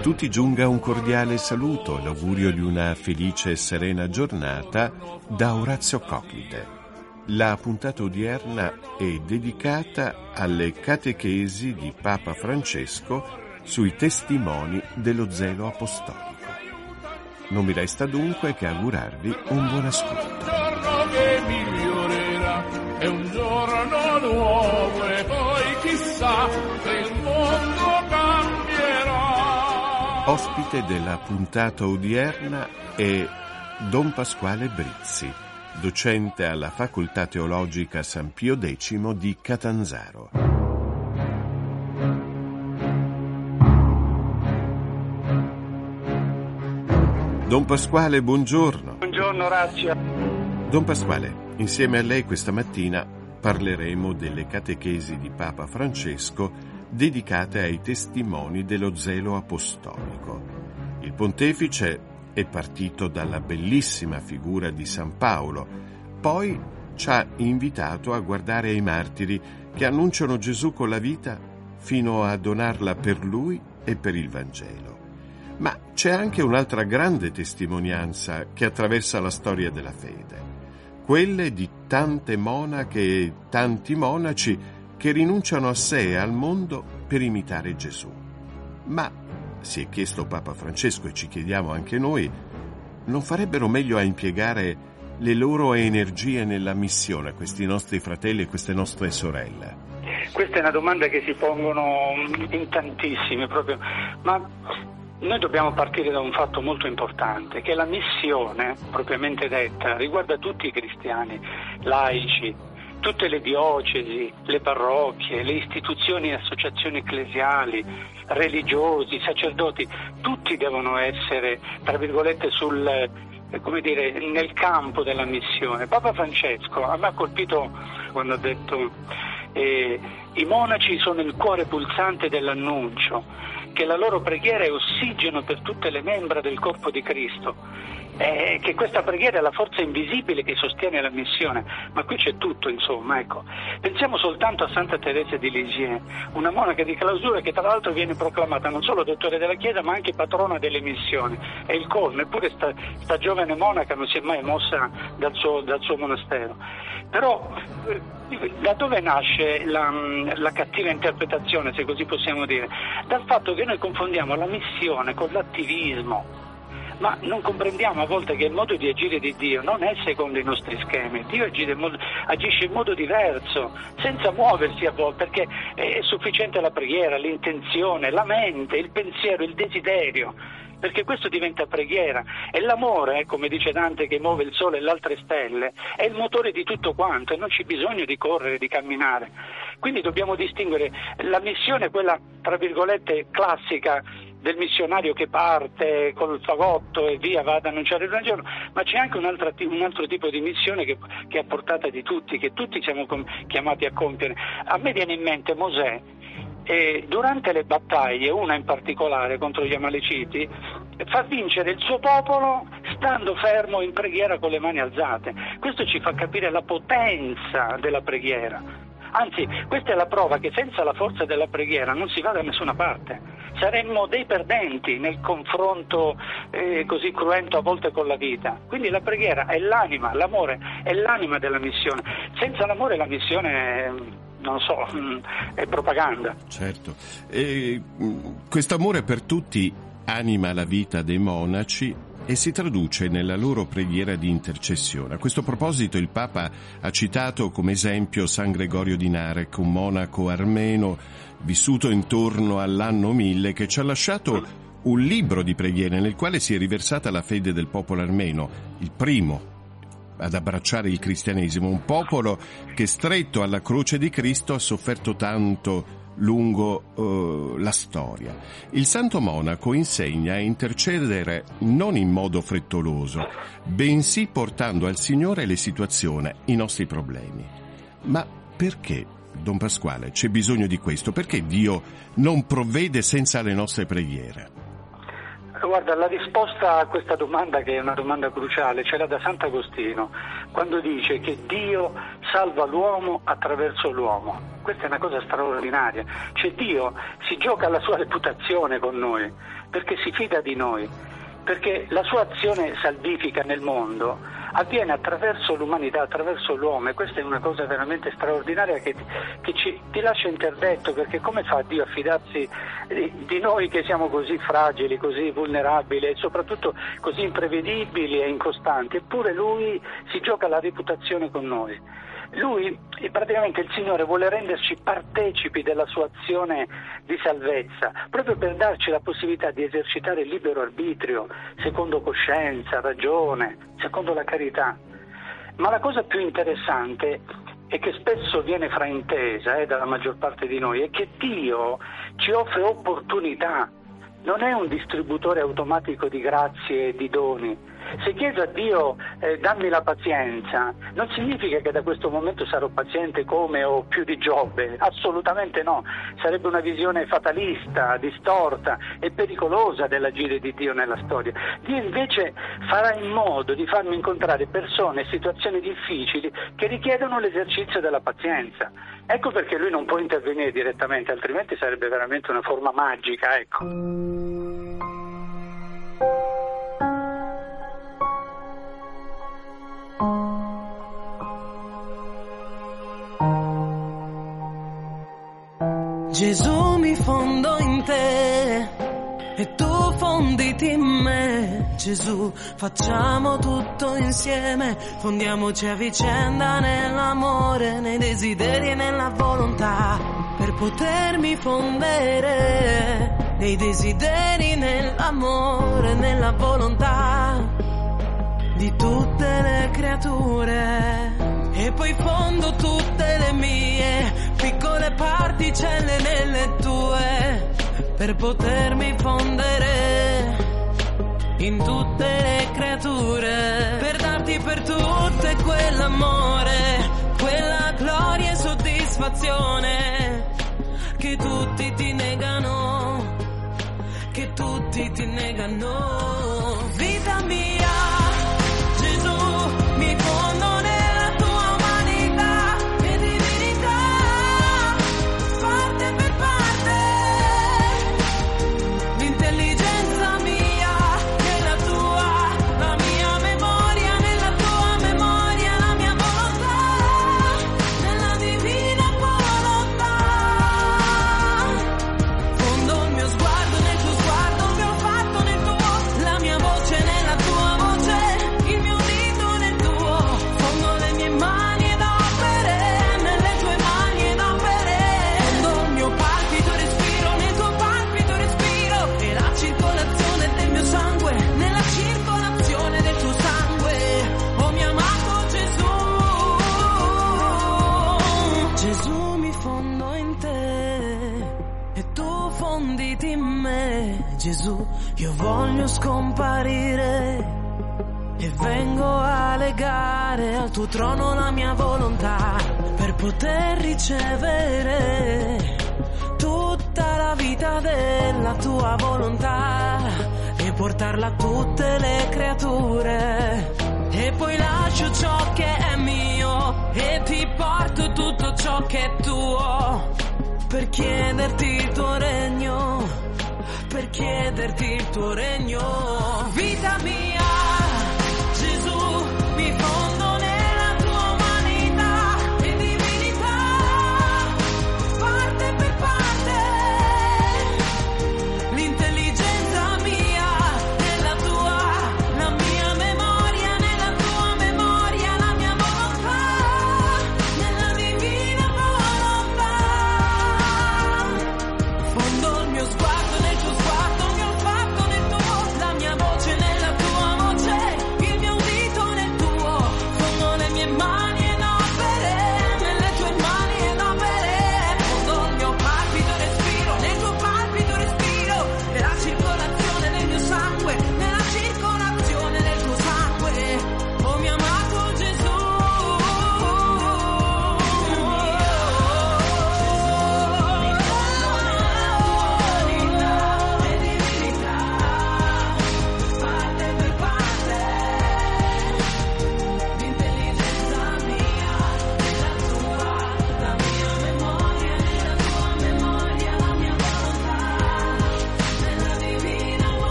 tutti giunga un cordiale saluto e l'augurio di una felice e serena giornata da Orazio Coclite. La puntata odierna è dedicata alle catechesi di Papa Francesco sui testimoni dello zelo apostolico. Non mi resta dunque che augurarvi un buon ascolto. È un giorno nuovo e poi chissà Ospite della puntata odierna è Don Pasquale Brizzi, docente alla Facoltà Teologica San Pio X di Catanzaro. Don Pasquale, buongiorno. Buongiorno Orazio. Don Pasquale, insieme a lei questa mattina parleremo delle catechesi di Papa Francesco dedicate ai testimoni dello zelo apostolico. Il pontefice è partito dalla bellissima figura di San Paolo, poi ci ha invitato a guardare ai martiri che annunciano Gesù con la vita fino a donarla per lui e per il Vangelo. Ma c'è anche un'altra grande testimonianza che attraversa la storia della fede, quelle di tante monache e tanti monaci che rinunciano a sé e al mondo per imitare Gesù. Ma, si è chiesto Papa Francesco e ci chiediamo anche noi, non farebbero meglio a impiegare le loro energie nella missione, questi nostri fratelli e queste nostre sorelle? Questa è una domanda che si pongono in tantissimi proprio, ma noi dobbiamo partire da un fatto molto importante, che la missione, propriamente detta, riguarda tutti i cristiani, laici, tutte le diocesi, le parrocchie, le istituzioni e associazioni ecclesiali, religiosi, sacerdoti, tutti devono essere, tra virgolette, sul, come dire, nel campo della missione. Papa Francesco a me ha colpito quando ha detto eh, i monaci sono il cuore pulsante dell'annuncio, che la loro preghiera è ossigeno per tutte le membra del corpo di Cristo eh, che questa preghiera è la forza invisibile che sostiene la missione, ma qui c'è tutto, insomma, ecco. Pensiamo soltanto a Santa Teresa di Lisieux, una monaca di clausura che tra l'altro viene proclamata non solo dottore della Chiesa, ma anche patrona delle missioni. È il colmo, eppure sta, sta giovane monaca non si è mai mossa dal suo, dal suo monastero. Però eh, da dove nasce la, la, cattiva interpretazione, se così possiamo dire? Dal fatto che noi confondiamo la missione con l'attivismo ma non comprendiamo a volte che il modo di agire di Dio non è secondo i nostri schemi, Dio agisce in modo, diverso, senza muoversi a volte, perché è sufficiente la preghiera, l'intenzione, la mente, il pensiero, il desiderio perché questo diventa preghiera e l'amore, come dice Dante che muove il sole e le altre stelle, è il motore di tutto quanto e non c'è bisogno di correre, di camminare. Quindi dobbiamo distinguere la missione, quella tra virgolette classica del missionario che parte col fagotto e via va ad annunciare il Vangelo, ma c'è anche un altro, un altro tipo di missione che, che, è a portata di tutti, che tutti siamo chiamati a compiere. A me viene in mente Mosè, e durante le battaglie, una in particolare contro gli Amaleciti, fa vincere il suo popolo stando fermo in preghiera con le mani alzate. Questo ci fa capire la potenza della preghiera. Anzi, questa è la prova che senza la forza della preghiera non si va da nessuna parte. Saremmo dei perdenti nel confronto eh, così cruento a volte con la vita. Quindi la preghiera è l'anima, l'amore è l'anima della missione. Senza l'amore la missione è non so, è propaganda. Certo. E, questo amore per tutti anima la vita dei monaci e si traduce nella loro preghiera di intercessione. A questo proposito il Papa ha citato come esempio San Gregorio di Narek, un monaco armeno vissuto intorno all'anno 1000 che ci ha lasciato un libro di preghiere nel quale si è riversata la fede del popolo armeno, il primo ad abbracciare il cristianesimo, un popolo che stretto alla croce di Cristo ha sofferto tanto lungo uh, la storia. Il santo monaco insegna a intercedere non in modo frettoloso, bensì portando al Signore le situazioni, i nostri problemi. Ma perché, Don Pasquale, c'è bisogno di questo? Perché Dio non provvede senza le nostre preghiere? Guarda, la risposta a questa domanda, che è una domanda cruciale, ce l'ha da Sant'Agostino, quando dice che Dio salva l'uomo attraverso l'uomo. Questa è una cosa straordinaria. Cioè Dio si gioca la sua reputazione con noi, perché si fida di noi, perché la sua azione salvifica nel mondo avviene attraverso l'umanità, attraverso l'uomo e questa è una cosa veramente straordinaria che, che ci, ti lascia interdetto perché come fa Dio a fidarsi di, di, noi che siamo così fragili, così vulnerabili e soprattutto così imprevedibili e incostanti, eppure Lui si gioca la reputazione con noi. Lui, praticamente il Signore vuole renderci partecipi della sua azione di salvezza, proprio per darci la possibilità di esercitare il libero arbitrio, secondo coscienza, ragione, secondo la carità. Ma la cosa più interessante e che spesso viene fraintesa eh, dalla maggior parte di noi è che Dio ci offre opportunità, non è un distributore automatico di grazie e di doni, se chiedo a Dio eh, dammi la pazienza, non significa che da questo momento sarò paziente come o più di Giobbe, assolutamente no, sarebbe una visione fatalista, distorta e pericolosa dell'agire di Dio nella storia. Dio invece farà in modo di farmi incontrare persone e situazioni difficili che richiedono l'esercizio della pazienza. Ecco perché lui non può intervenire direttamente, altrimenti sarebbe veramente una forma magica, ecco. Gesù mi fondo in te e tu fonditi in me. Gesù, facciamo tutto insieme, fondiamoci a vicenda nell'amore, nei desideri e nella volontà, per potermi fondere nei desideri, nell'amore, nella volontà di tutte le creature. E poi fondo tutte le mie piccole particelle nelle tue per potermi fondere in tutte le creature per darti per tutte quell'amore, quella gloria e soddisfazione che tutti ti negano, che tutti ti negano. Vita mia scomparire e vengo a legare al tuo trono la mia volontà per poter ricevere tutta la vita della tua volontà e portarla a tutte le creature. E poi lascio ciò che è mio e ti porto tutto ciò che è tuo per chiederti il tuo regno per chiederti il tuo regno. Vita mia.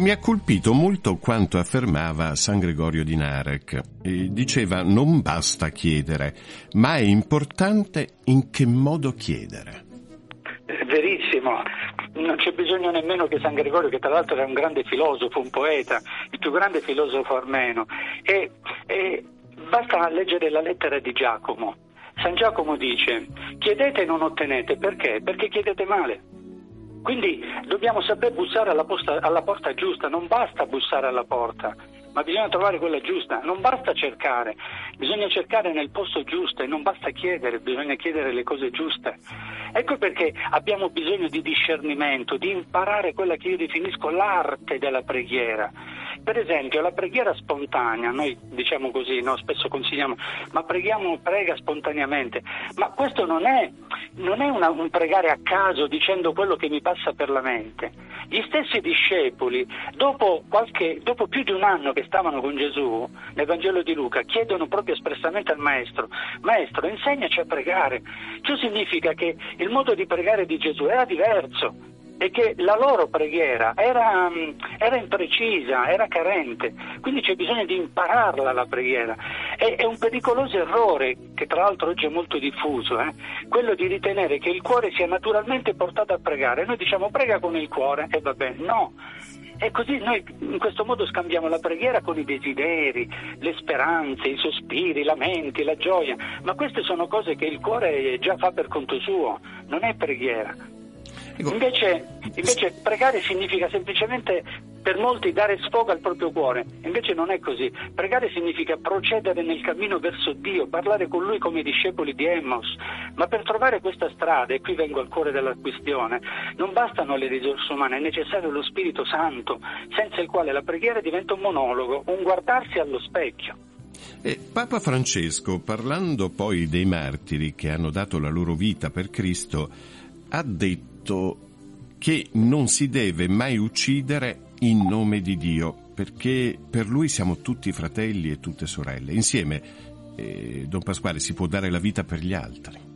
Mi ha colpito molto quanto affermava San Gregorio di Narek. E diceva non basta chiedere, ma è importante in che modo chiedere. Verissimo, non c'è bisogno nemmeno che San Gregorio, che tra l'altro era un grande filosofo, un poeta, il più grande filosofo armeno, e, e basta leggere la lettera di Giacomo. San Giacomo dice, chiedete e non ottenete, perché? Perché chiedete male. Quindi dobbiamo saper bussare alla, posta, alla porta giusta, non basta bussare alla porta, ma bisogna trovare quella giusta, non basta cercare, bisogna cercare nel posto giusto e non basta chiedere, bisogna chiedere le cose giuste. Ecco perché abbiamo bisogno di discernimento, di imparare quella che io definisco l'arte della preghiera. Per esempio la preghiera spontanea, noi diciamo così, no? spesso consigliamo, ma preghiamo, prega spontaneamente, ma questo non è, non è una, un pregare a caso dicendo quello che mi passa per la mente. Gli stessi discepoli, dopo, qualche, dopo più di un anno che stavano con Gesù, nel Vangelo di Luca, chiedono proprio espressamente al Maestro, Maestro, insegnaci a pregare. Ciò significa che il modo di pregare di Gesù era diverso e che la loro preghiera era, mm, era, imprecisa, era carente, quindi c'è bisogno di impararla la preghiera. È, è un pericoloso errore, che tra l'altro oggi è molto diffuso, eh? quello di ritenere che il cuore sia naturalmente portato a pregare. Noi diciamo prega con il cuore e va bene, no. E così noi in questo modo scambiamo la preghiera con i desideri, le speranze, i sospiri, i lamenti, la gioia, ma queste sono cose che il cuore già fa per conto suo, non è preghiera. Invece, invece, pregare significa semplicemente per molti dare sfogo al proprio cuore, invece non è così. Pregare significa procedere nel cammino verso Dio, parlare con Lui come i discepoli di Emmaus, ma per trovare questa strada, e qui vengo al cuore della questione, non bastano le risorse umane, è necessario lo Spirito Santo, senza il quale la preghiera diventa un monologo, un guardarsi allo specchio. E Papa Francesco, parlando poi dei martiri che hanno dato la loro vita per Cristo, ha detto detto che non si deve mai uccidere in nome di Dio, perché per lui siamo tutti fratelli e tutte sorelle. Insieme, eh, Don Pasquale, si può dare la vita per gli altri.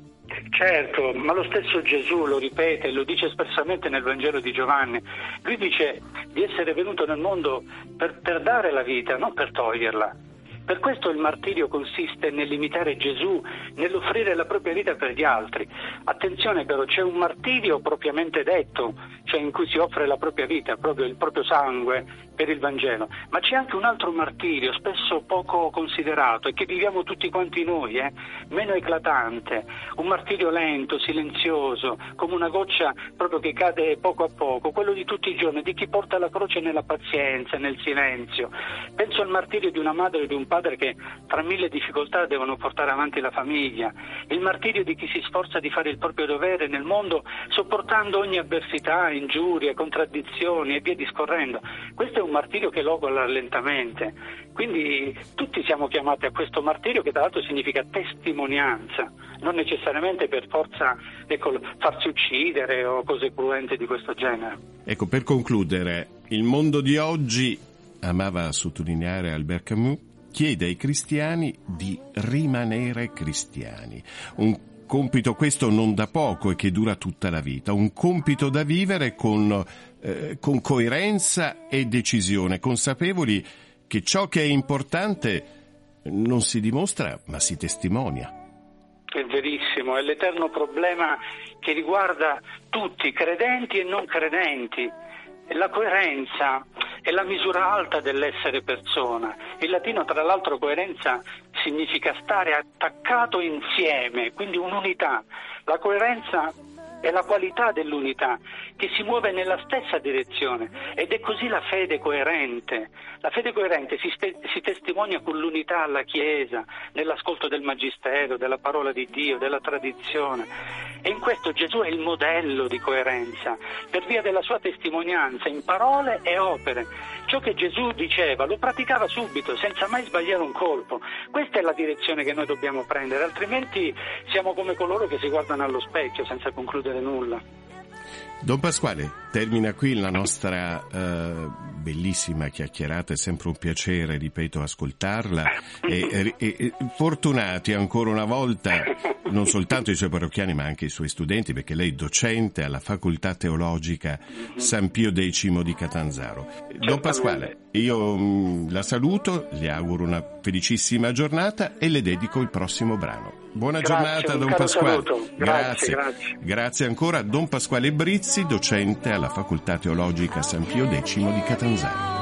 Certo, ma lo stesso Gesù lo ripete, lo dice espressamente nel Vangelo di Giovanni. Lui dice di essere venuto nel mondo per, per dare la vita, non per toglierla. Per questo il martirio consiste nell'imitare Gesù, nell'offrire la propria vita per gli altri. Attenzione però, c'è un martirio propriamente detto, cioè in cui si offre la propria vita, proprio il proprio sangue per il Vangelo, ma c'è anche un altro martirio, spesso poco considerato e che viviamo tutti quanti noi, eh? meno eclatante, un martirio lento, silenzioso, come una goccia proprio che cade poco a poco, quello di tutti i giorni, di chi porta la croce nella pazienza, nel silenzio. Penso al martirio di una madre e di un padre che tra mille difficoltà devono portare avanti la famiglia, il martirio di chi si sforza di fare il proprio dovere nel mondo sopportando ogni avversità, ingiurie, contraddizioni e via discorrendo. Questo è un martirio che logola lentamente, quindi tutti siamo chiamati a questo martirio che tra l'altro significa testimonianza, non necessariamente per forza ecco, farsi uccidere o cose cruente di questo genere. Ecco, per concludere, il mondo di oggi, amava sottolineare Albert Camus, chiede ai cristiani di rimanere cristiani. Un compito questo non da poco e che dura tutta la vita, un compito da vivere con, eh, con coerenza e decisione, consapevoli che ciò che è importante non si dimostra ma si testimonia. È verissimo, è l'eterno problema che riguarda tutti, credenti e non credenti. La coerenza è la misura alta dell'essere persona. In latino, tra l'altro, coerenza significa stare attaccato insieme, quindi un'unità. La coerenza è la qualità dell'unità che si muove nella stessa direzione ed è così la fede coerente. La fede coerente si, ste- si testimonia con l'unità alla Chiesa, nell'ascolto del Magistero, della parola di Dio, della tradizione. E in questo Gesù è il modello di coerenza, per via della sua testimonianza in parole e opere. Ciò che Gesù diceva lo praticava subito, senza mai sbagliare un colpo. Questa è la direzione che noi dobbiamo prendere, altrimenti siamo come coloro che si guardano allo specchio senza concludere nulla. Don Pasquale, termina qui la nostra uh, bellissima chiacchierata, è sempre un piacere, ripeto, ascoltarla. E, e, e, fortunati ancora una volta, non soltanto i suoi parrocchiani ma anche i suoi studenti, perché lei è docente alla Facoltà Teologica San Pio X di Catanzaro. Don Pasquale, io mh, la saluto, le auguro una felicissima giornata e le dedico il prossimo brano. Buona grazie, giornata Don Pasquale. Grazie, grazie, grazie. Grazie ancora Don Pasquale Brizzi, docente alla Facoltà Teologica San Pio X di Catanzaro.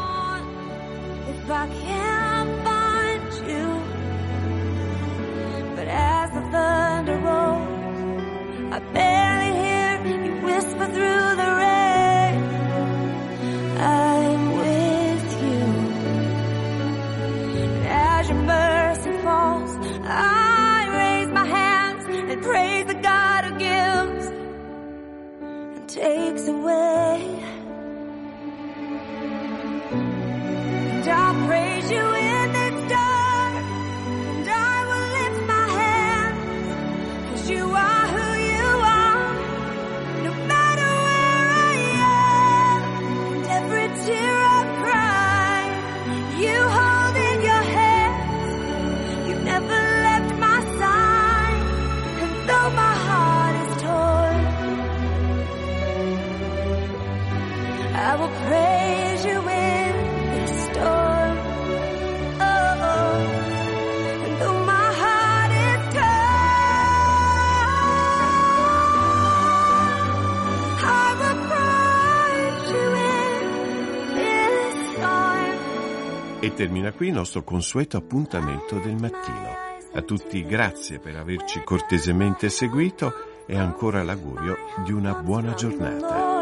Termina qui il nostro consueto appuntamento del mattino. A tutti grazie per averci cortesemente seguito e ancora l'augurio di una buona giornata.